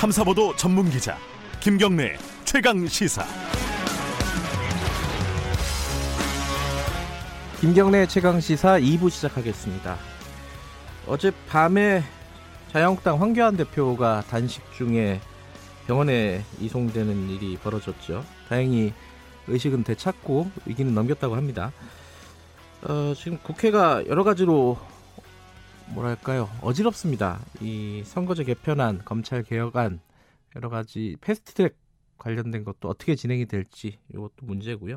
탐사보도 전문 기자 김경래 최강 시사. 김경래 최강 시사 2부 시작하겠습니다. 어젯밤에 자유한국당 황교안 대표가 단식 중에 병원에 이송되는 일이 벌어졌죠. 다행히 의식은 되찾고 위기는 넘겼다고 합니다. 어, 지금 국회가 여러 가지로 뭐랄까요 어지럽습니다. 이 선거제 개편안, 검찰 개혁안 여러 가지 패스트트랙 관련된 것도 어떻게 진행이 될지 이것도 문제고요.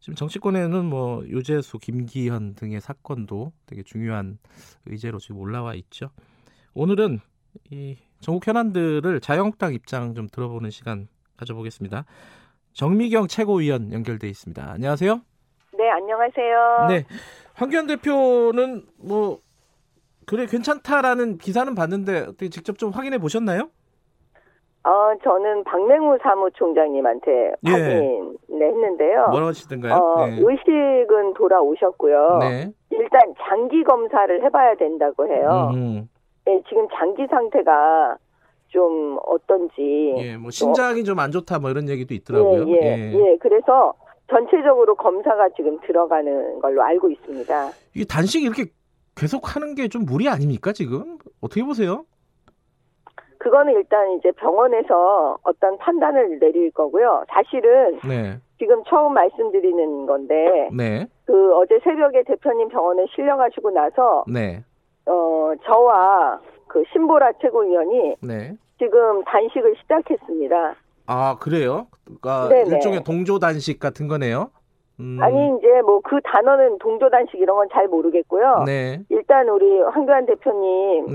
지금 정치권에는 뭐 유재수, 김기현 등의 사건도 되게 중요한 의제로 지금 올라와 있죠. 오늘은 이 전국 현안들을 자유한국당 입장 좀 들어보는 시간 가져보겠습니다. 정미경 최고위원 연결돼 있습니다. 안녕하세요. 네, 안녕하세요. 네, 황교안 대표는 뭐 그래 괜찮다라는 기사는 봤는데 어떻게 직접 좀 확인해 보셨나요? 어, 저는 박맹우 사무총장님한테 예. 확인을 했는데요. 뭐라고 하시던가요? 어, 네. 의식은 돌아오셨고요. 네. 일단 장기 검사를 해봐야 된다고 해요. 음, 예, 지금 장기 상태가 좀 어떤지. 예, 뭐 신장이 좀 안 좋다 뭐 이런 얘기도 있더라고요. 예, 예, 예. 그래서 전체적으로 검사가 지금 들어가는 걸로 알고 있습니다. 이게 단식 이렇게 계속 하는 게 좀 무리 아닙니까 지금? 어떻게 보세요? 그거는 일단 이제 병원에서 어떤 판단을 내릴 거고요. 사실은 네, 지금 처음 말씀드리는 건데 네, 그 어제 새벽에 대표님 병원에 실려가시고 나서 네, 어 저와 그 신보라 최고위원이 네. 지금 단식을 시작했습니다. 아 그래요? 그러니까 네네. 일종의 동조 단식 같은 거네요. 음, 아니 이제 뭐 그 단어는 동조 단식 이런 건 잘 모르겠고요. 네, 일단 우리 황교안 대표님이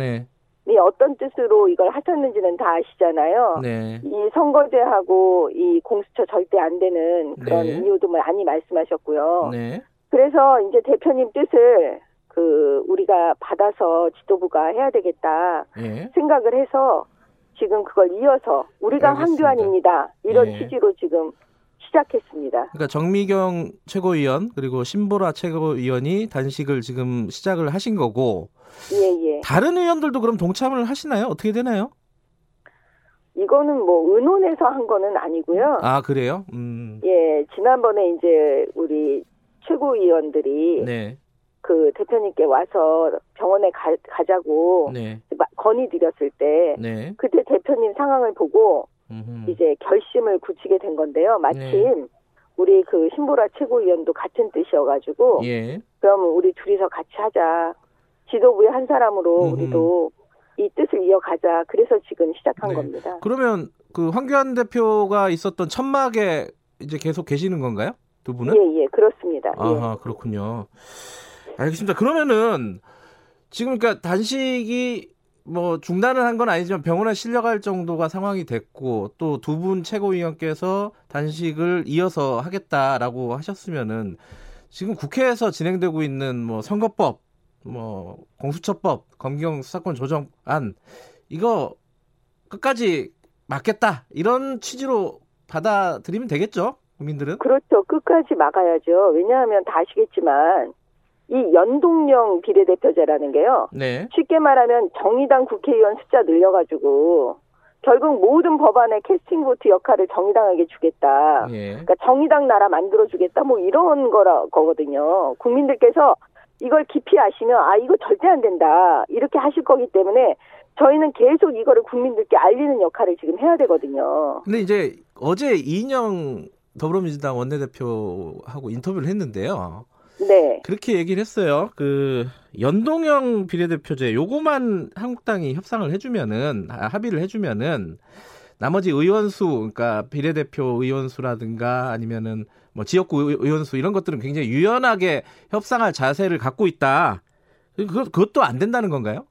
네, 어떤 뜻으로 이걸 하셨는지는 다 아시잖아요. 네, 이 선거제하고 이 공수처 절대 안 되는 그런 네. 이유도 많이 말씀하셨고요. 네, 그래서 이제 대표님 뜻을 그 우리가 받아서 지도부가 해야 되겠다 예, 생각을 해서 지금 그걸 이어서 우리가 알겠습니다. 황교안입니다 이런 예. 취지로 지금 시작했습니다. 그러니까 정미경 최고위원 그리고 신보라 최고위원이 단식을 지금 시작을 하신 거고 예 예. 다른 의원들도 그럼 동참을 하시나요? 어떻게 되나요? 이거는 뭐 의논해서 한 거는 아니고요. 아 그래요? 음, 예 지난번에 이제 우리 최고위원들이 네, 그 대표님께 와서 병원에 가, 가자고 네, 마- 건의드렸을 때 네, 그때 대표님 상황을 보고 음흠. 이제 결심을 굳히게 된 건데요. 마침 네. 우리 그 신보라 최고위원도 같은 뜻이어가지고 예, 그럼 우리 둘이서 같이 하자. 지도부의 한 사람으로 음흠. 우리도 이 뜻을 이어가자. 그래서 지금 시작한 네. 겁니다. 그러면 그 황교안 대표가 있었던 천막에 이제 계속 계시는 건가요? 두 분은? 예, 예, 그렇습니다. 예. 아하 그렇군요. 알겠습니다. 그러면은 지금 그러니까 단식이 뭐 중단을 한 건 아니지만 병원에 실려갈 정도가 상황이 됐고 또 두 분 최고위원께서 단식을 이어서 하겠다라고 하셨으면은 지금 국회에서 진행되고 있는 뭐 선거법, 뭐 공수처법, 검경 수사권 조정안 이거 끝까지 막겠다 이런 취지로 받아들이면 되겠죠 국민들은? 그렇죠. 끝까지 막아야죠. 왜냐하면 다 아시겠지만 이 연동형 비례대표제라는 게요. 네, 쉽게 말하면 정의당 국회의원 숫자 늘려가지고 결국 모든 법안의 캐스팅 보트 역할을 정의당에게 주겠다. 예, 그러니까 정의당 나라 만들어 주겠다. 뭐 이런 거라 거거든요. 국민들께서 이걸 깊이 아시면 아 이거 절대 안 된다 이렇게 하실 거기 때문에 저희는 계속 이거를 국민들께 알리는 역할을 지금 해야 되거든요. 근데 이제 어제 이인영 더불어민주당 원내대표하고 인터뷰를 했는데요. 네, 그렇게 얘기를 했어요. 그 연동형 비례대표제 요거만 한국당이 협상을 해주면은 아, 합의를 해주면은 나머지 의원 수 그러니까 비례대표 의원 수라든가 아니면은 뭐 지역구 의- 의원수 이런 것들은 굉장히 유연하게 협상할 자세를 갖고 있다. 그 그것도 안 된다는 건가요?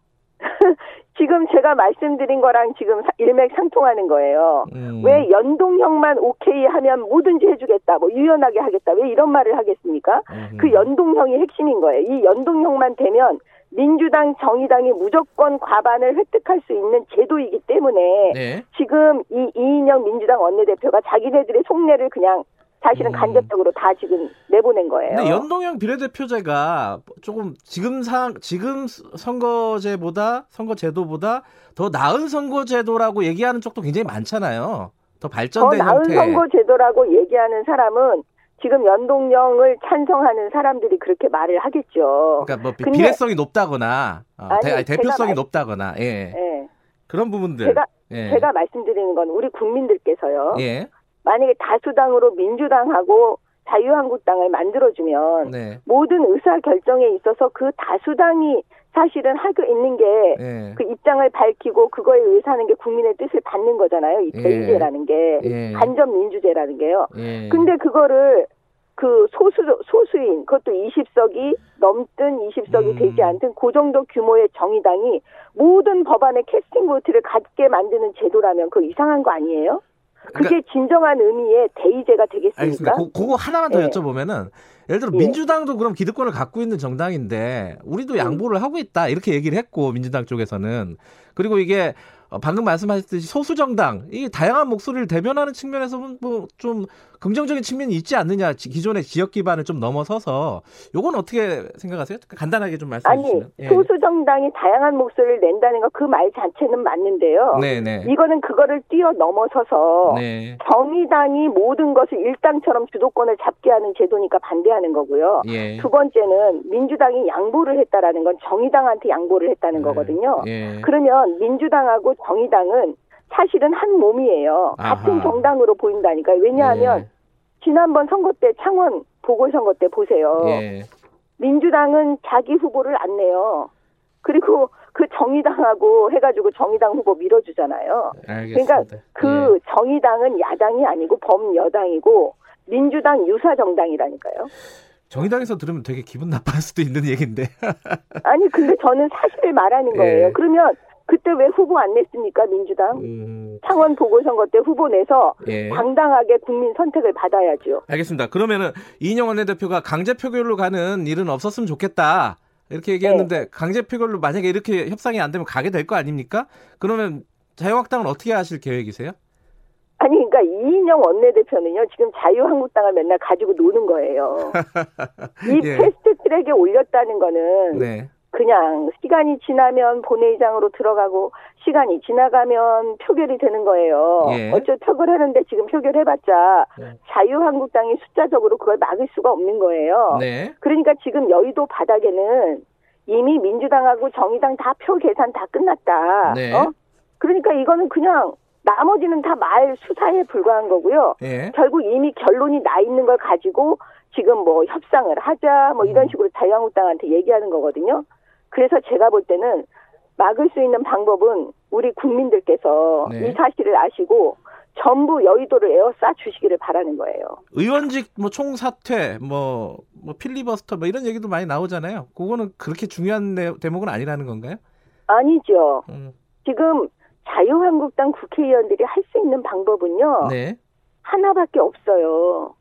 지금 제가 말씀드린 거랑 지금 사- 일맥상통하는 거예요. 음, 왜 연동형만 오케이 하면 뭐든지 해주겠다, 뭐 유연하게 하겠다, 왜 이런 말을 하겠습니까? 음, 그 연동형이 핵심인 거예요. 이 연동형만 되면 민주당, 정의당이 무조건 과반을 획득할 수 있는 제도이기 때문에 네. 지금 이 이인영 민주당 원내대표가 자기네들의 속내를 그냥 사실은 음. 간접적으로 다 지금 내보낸 거예요. 근데 연동형 비례대표제가 조금 지금 상 지금 선거제보다 선거제도보다 더 나은 선거제도라고 얘기하는 쪽도 굉장히 많잖아요. 더더 발전된 나은 형태. 선거 제도라고 얘기하는 사람은 지금 연동형을 찬성하는 사람들이 그렇게 말을 하겠죠. 그러니까 뭐 비- 근데- 비례성이 높다거나 어, 아니, 대, 대표성이 말- 높다거나 예. 예. 그런 부분들. 제가 예. 제가 말씀드리는 건 우리 국민들께서요. 예. 만약에 다수당으로 민주당하고 자유한국당을 만들어주면 네. 모든 의사 결정에 있어서 그 다수당이 사실은 하고 있는 게 예. 그 입장을 밝히고 그거에 의해서 하는 게 국민의 뜻을 받는 거잖아요. 이 예. 대의제라는 게 예. 간접 민주제라는 게요. 예. 근데 그거를 그 소수 소수인 그것도 20석이 넘든 20석이 음. 되지 않든 그 정도 규모의 정의당이 모든 법안의 캐스팅 보트를 갖게 만드는 제도라면 그 이상한 거 아니에요? 그게 진정한 의미의 대의제가 되겠습니까? 그러니까 알겠습니다. 고, 그거 하나만 더 예. 여쭤보면은 예를 들어 예. 민주당도 그럼 기득권을 갖고 있는 정당인데 우리도 음. 양보를 하고 있다 이렇게 얘기를 했고 민주당 쪽에서는 그리고 이게 어, 방금 말씀하셨듯이 소수 정당 이 다양한 목소리를 대변하는 측면에서는 뭐 좀 긍정적인 측면이 있지 않느냐 지- 기존의 지역 기반을 좀 넘어서서 요건 어떻게 생각하세요? 간단하게 좀 말씀해 아니 주시면. 예. 소수 정당이 다양한 목소리를 낸다는 거 그 말 자체는 맞는데요. 네네. 이거는 그거를 뛰어 넘어서서 네. 정의당이 모든 것을 일당처럼 주도권을 잡게 하는 제도니까 반대하는 거고요. 예. 두 번째는 민주당이 양보를 했다라는 건 정의당한테 양보를 했다는 네. 거거든요. 예. 그러면 민주당하고 정의당은 사실은 한 몸이에요. 같은 아하. 정당으로 보인다니까요. 왜냐하면 지난번 선거 때 창원 보궐선거 때 보세요. 예. 민주당은 자기 후보를 안 내요. 그리고 그 정의당하고 해가지고 정의당 후보 밀어주잖아요. 알겠습니다. 예. 그 정의당은 야당이 아니고 범여당이고 민주당 유사 정당이라니까요. 정의당에서 들으면 되게 기분 나빠할 수도 있는 얘기인데. 아니 근데 저는 사실을 말하는 예. 거예요. 그러면 그때 왜 후보 안 냈습니까 민주당? 음, 창원 보궐선거 때 후보 내서 예. 당당하게 국민 선택을 받아야죠. 알겠습니다. 그러면은 이인영 원내대표가 강제 표결로 가는 일은 없었으면 좋겠다. 이렇게 얘기했는데 네. 강제 표결로 만약에 이렇게 협상이 안 되면 가게 될 거 아닙니까? 그러면 자유한국당은 어떻게 하실 계획이세요? 아니 그러니까 이인영 원내대표는요 지금 자유한국당을 맨날 가지고 노는 거예요. 이 예. 패스트 트랙에 올렸다는 거는 네. 그냥 시간이 지나면 본회의장으로 들어가고 시간이 지나가면 표결이 되는 거예요. 예. 어쩔 표결하는데 지금 표결해봤자 네. 자유한국당이 숫자적으로 그걸 막을 수가 없는 거예요. 네. 그러니까 지금 여의도 바닥에는 이미 민주당하고 정의당 다 표 계산 다 끝났다. 네. 어? 그러니까 이거는 그냥 나머지는 다 말 수사에 불과한 거고요. 예. 결국 이미 결론이 나 있는 걸 가지고 지금 뭐 협상을 하자 뭐 이런 음. 식으로 자유한국당한테 얘기하는 거거든요. 그래서 제가 볼 때는 막을 수 있는 방법은 우리 국민들께서 네. 이 사실을 아시고 전부 여의도를 에워싸 주시기를 바라는 거예요. 의원직 뭐 총사퇴 뭐, 뭐 필리버스터 뭐 이런 얘기도 많이 나오잖아요. 그거는 그렇게 중요한 내- 대목은 아니라는 건가요? 아니죠. 음, 지금 자유한국당 국회의원들이 할 수 있는 방법은요. 네. 하나밖에 없어요.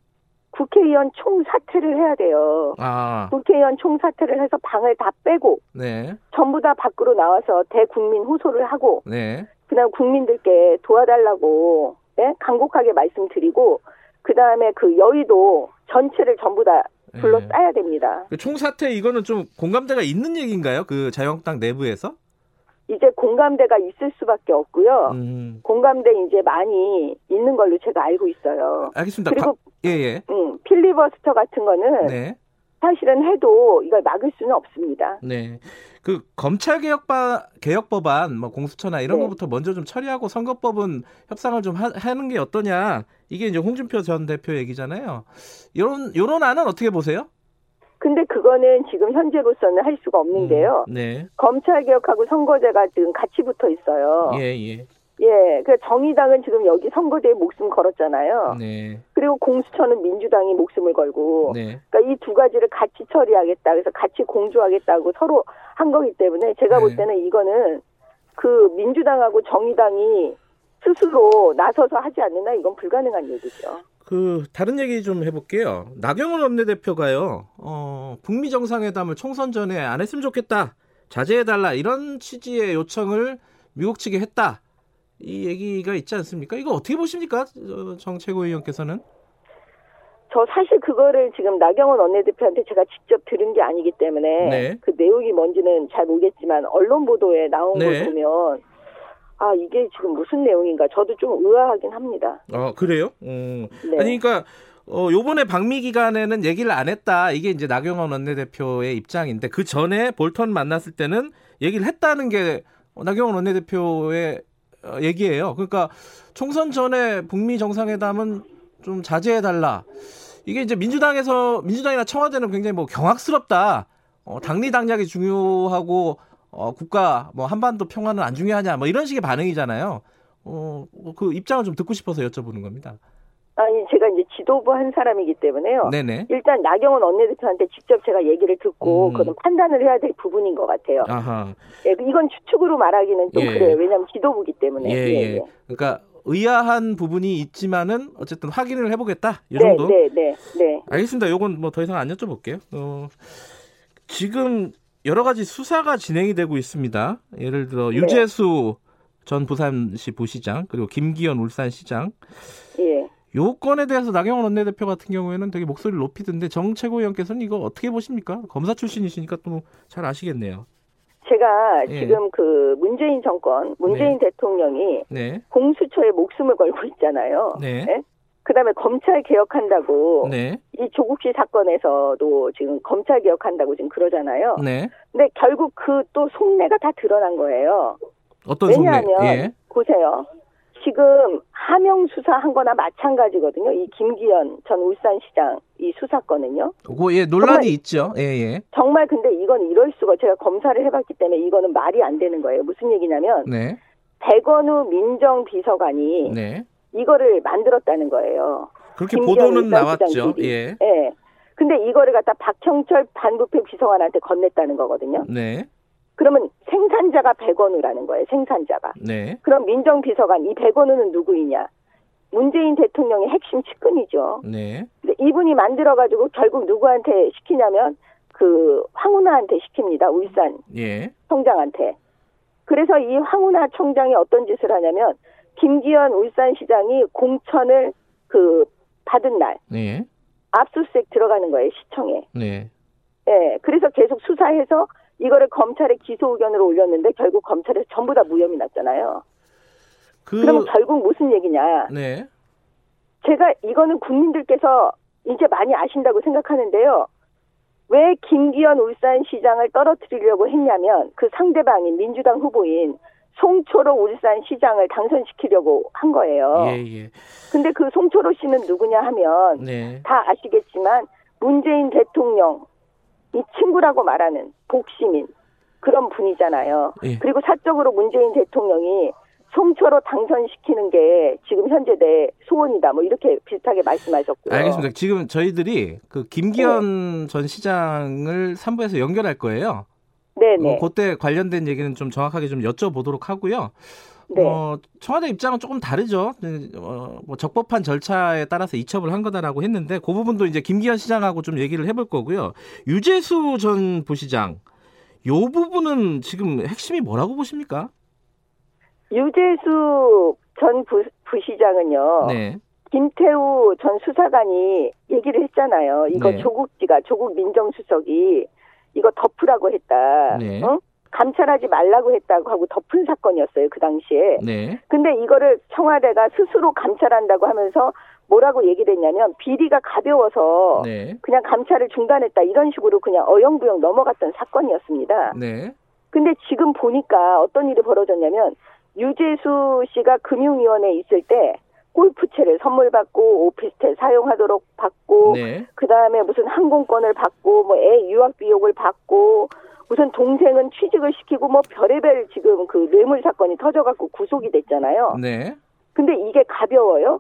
국회의원 총사퇴를 해야 돼요. 아, 국회의원 총사퇴를 해서 방을 다 빼고 네. 전부 다 밖으로 나와서 대국민 호소를 하고 네. 그다음 국민들께 도와달라고 네? 간곡하게 말씀드리고 그다음에 그 여의도 전체를 전부 다 둘러싸야 됩니다. 그 총사퇴 이거는 좀 공감대가 있는 얘기인가요? 그 자유한국당 내부에서? 이제 공감대가 있을 수밖에 없고요. 음, 공감대 이제 많이 있는 걸로 제가 알고 있어요. 알겠습니다. 그리고 예, 예. 음, 필리버스터 같은 거는 네. 사실은 해도 이걸 막을 수는 없습니다. 네. 그 검찰 개혁바 개혁 법안 뭐 공수처나 이런 네. 것부터 먼저 좀 처리하고 선거법은 협상을 좀 하, 하는 게 어떠냐. 이게 이제 홍준표 전 대표 얘기잖아요. 요런 요런 안은 어떻게 보세요? 근데 그거는 지금 현재로서는 할 수가 없는데요. 음, 네. 검찰 개혁하고 선거제가 지금 같이 붙어 있어요. 예, 예. 예, 그 정의당은 지금 여기 선거제에 목숨 걸었잖아요. 네. 그리고 공수처는 민주당이 목숨을 걸고, 네. 그러니까 이 두 가지를 같이 처리하겠다. 그래서 같이 공조하겠다고 서로 한 거기 때문에 제가 네. 볼 때는 이거는 그 민주당하고 정의당이 스스로 나서서 하지 않는 한 이건 불가능한 얘기죠. 그 다른 얘기 좀 해볼게요. 나경원 원내대표가요. 어, 북미 정상회담을 총선 전에 안 했으면 좋겠다. 자제해달라 이런 취지의 요청을 미국 측에 했다. 이 얘기가 있지 않습니까? 이거 어떻게 보십니까, 어, 정 최고위원께서는? 저 사실 그거를 지금 나경원 원내대표한테 제가 직접 들은 게 아니기 때문에 네. 그 내용이 뭔지는 잘 모르겠지만 언론 보도에 나온 네. 걸 보면 아 이게 지금 무슨 내용인가 저도 좀 의아하긴 합니다. 어 그래요? 음. 네. 아니 그러니까 어 요번에 방미 기간에는 얘기를 안 했다. 이게 이제 나경원 원내대표의 입장인데 그 전에 볼턴 만났을 때는 얘기를 했다는 게 나경원 원내대표의 어, 얘기예요. 그러니까 총선 전에 북미 정상회담은 좀 자제해 달라. 이게 이제 민주당에서 민주당이나 청와대는 굉장히 뭐 경악스럽다. 어, 당리 당략이 중요하고 어, 국가 뭐 한반도 평화는 안 중요하냐 뭐 이런 식의 반응이잖아요. 어, 그 입장을 좀 듣고 싶어서 여쭤보는 겁니다. 아니 제가 이제 지도부 한 사람이기 때문에요. 네네. 일단 나경원 원내대표한테 직접 제가 얘기를 듣고 음. 그건 판단을 해야 될 부분인 것 같아요. 아하. 예, 이건 추측으로 말하기는 좀 예. 그래요. 왜냐하면 지도부기 때문에. 예, 예. 그러니까 의아한 부분이 있지만은 어쨌든 확인을 해보겠다. 이 네, 정도. 네, 네, 네. 알겠습니다. 요건 뭐 더 이상 안 여쭤볼게요. 어, 지금 여러 가지 수사가 진행이 되고 있습니다. 예를 들어 네. 유재수 전 부산시 부시장 그리고 김기현 울산시장 예. 요 건에 대해서 나경원 원내대표 같은 경우에는 되게 목소리를 높이던데 정 최고위원께서는 이거 어떻게 보십니까? 검사 출신이시니까 또 잘 아시겠네요. 제가 예. 지금 그 문재인 정권, 문재인 대통령이 네, 공수처에 목숨을 걸고 있잖아요. 네, 네? 그다음에 검찰 개혁한다고 네, 이 조국 씨 사건에서도 지금 검찰 개혁한다고 지금 그러잖아요. 네. 근데 결국 그 또 속내가 다 드러난 거예요. 어떤 속내? 왜냐하면 예, 보세요. 지금 하명 수사한 거나 마찬가지거든요. 이 김기현 전 울산시장 이 수사건은요. 그거 예 논란이 정말- 있죠. 예, 예. 정말 근데 이건 이럴 수가 제가 검사를 해봤기 때문에 이거는 말이 안 되는 거예요. 무슨 얘기냐면 네, 백원우 민정비서관이 네. 이거를 만들었다는 거예요. 그렇게 보도는 나왔죠. 예, 예. 근데 이거를 갖다 박형철 반부패 비서관한테 건넸다는 거거든요. 네, 그러면 생산자가 백원우라는 거예요. 생산자가. 네, 그럼 민정비서관 이 백원우는 누구이냐? 문재인 대통령의 핵심 측근이죠. 네, 근데 이분이 만들어가지고 결국 누구한테 시키냐면 그 황운하한테 시킵니다. 울산 예, 청장한테. 그래서 이 황운하 청장이 어떤 짓을 하냐면 김기현 울산시장이 공천을 그 받은 날 네, 압수수색 들어가는 거예요 시청에. 네. 예, 그래서 계속 수사해서 이거를 검찰에 기소 의견으로 올렸는데 결국 검찰에서 전부 다 무혐의 났잖아요. 그 그러면 결국 무슨 얘기냐? 네, 제가 이거는 국민들께서 이제 많이 아신다고 생각하는데요. 왜 김기현 울산시장을 떨어뜨리려고 했냐면 그 상대방인 민주당 후보인 송초로 울산 시장을 당선시키려고 한 거예요. 예, 예, 근데 그 송초로 씨는 누구냐 하면 네, 다 아시겠지만 문재인 대통령 이 친구라고 말하는 복시민 그런 분이잖아요. 예. 그리고 사적으로 문재인 대통령이 송초로 당선시키는 게 지금 현재 내 소원이다. 뭐 이렇게 비슷하게 말씀하셨고요. 알겠습니다. 지금 저희들이 그 김기현 전 시장을 3부에서 연결할 거예요. 네 네. 어, 그때 관련된 얘기는 좀 정확하게 좀 여쭤보도록 하고요. 네. 어, 청와대 입장은 조금 다르죠. 어, 뭐 적법한 절차에 따라서 이첩을 한 거다라고 했는데 그 부분도 이제 김기현 시장하고 좀 얘기를 해볼 거고요. 유재수 전 부시장 요 부분은 지금 핵심이 뭐라고 보십니까? 유재수 전 부, 부시장은요. 네, 김태우 전 수사관이 얘기를 했잖아요. 이거 네. 조국지가 조국 민정수석이 이거 덮으라고 했다. 네. 어? 감찰하지 말라고 했다고 하고 덮은 사건이었어요. 그 당시에. 네, 근데 이거를 청와대가 스스로 감찰한다고 하면서 뭐라고 얘기를 했냐면 비리가 가벼워서 네, 그냥 감찰을 중단했다 이런 식으로 그냥 어영부영 넘어갔던 사건이었습니다. 네, 근데 지금 보니까 어떤 일이 벌어졌냐면 유재수 씨가 금융위원회에 있을 때 골프채를 선물 받고 오피스텔 사용하도록 받고 네, 그 다음에 무슨 항공권을 받고 뭐 애 유학 비용을 받고 무슨 동생은 취직을 시키고 뭐 별의별 지금 그 뇌물 사건이 터져 갖고 구속이 됐잖아요. 네, 근데 이게 가벼워요?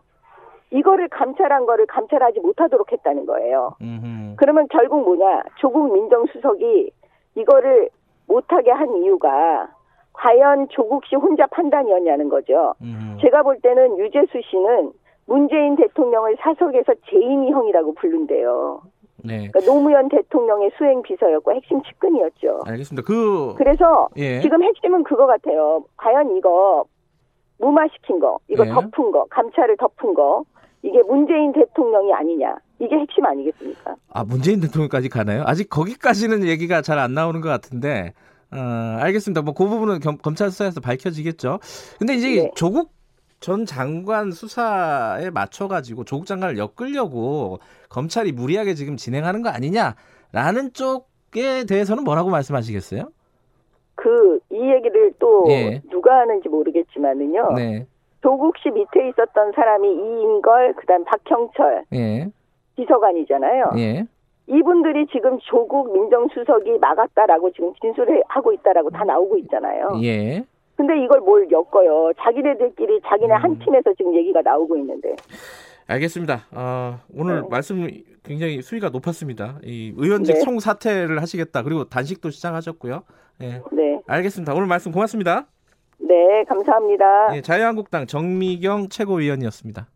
이거를 감찰한 거를 감찰하지 못하도록 했다는 거예요. 음흠. 그러면 결국 뭐냐? 조국 민정수석이 이거를 못하게 한 이유가 과연 조국 씨 혼자 판단이었냐는 거죠. 음흠. 제가 볼 때는 유재수 씨는 문재인 대통령을 사석에서 재인이 형이라고 부른대요. 네, 그러니까 노무현 대통령의 수행 비서였고 핵심 측근이었죠. 알겠습니다. 그 그래서 예, 지금 핵심은 그거 같아요. 과연 이거 무마시킨 거, 이거 예. 덮은 거, 감찰을 덮은 거, 이게 문재인 대통령이 아니냐. 이게 핵심 아니겠습니까? 아 문재인 대통령까지 가나요? 아직 거기까지는 얘기가 잘 안 나오는 것 같은데 어, 알겠습니다. 뭐 그 부분은 겸, 검찰 수사에서 밝혀지겠죠. 근데 이제 네. 조국 전 장관 수사에 맞춰가지고 조국 장관을 엮으려고 검찰이 무리하게 지금 진행하는 거 아니냐라는 쪽에 대해서는 뭐라고 말씀하시겠어요? 그 이 얘기를 또 예. 누가 하는지 모르겠지만은요. 네, 조국 씨 밑에 있었던 사람이 이인걸, 그다음 박형철 예, 비서관이잖아요. 예, 이분들이 지금 조국 민정수석이 막았다라고 지금 진술하고 있다라고 다 나오고 있잖아요. 예. 근데 이걸 뭘 엮어요? 자기네들끼리 자기네 음. 한 팀에서 지금 얘기가 나오고 있는데. 알겠습니다. 어, 오늘 네. 말씀 굉장히 수위가 높았습니다. 이 의원직 네. 총사퇴를 하시겠다. 그리고 단식도 시작하셨고요. 예, 네. 알겠습니다. 오늘 말씀 고맙습니다. 네, 감사합니다. 예, 자유한국당 정미경 최고위원이었습니다.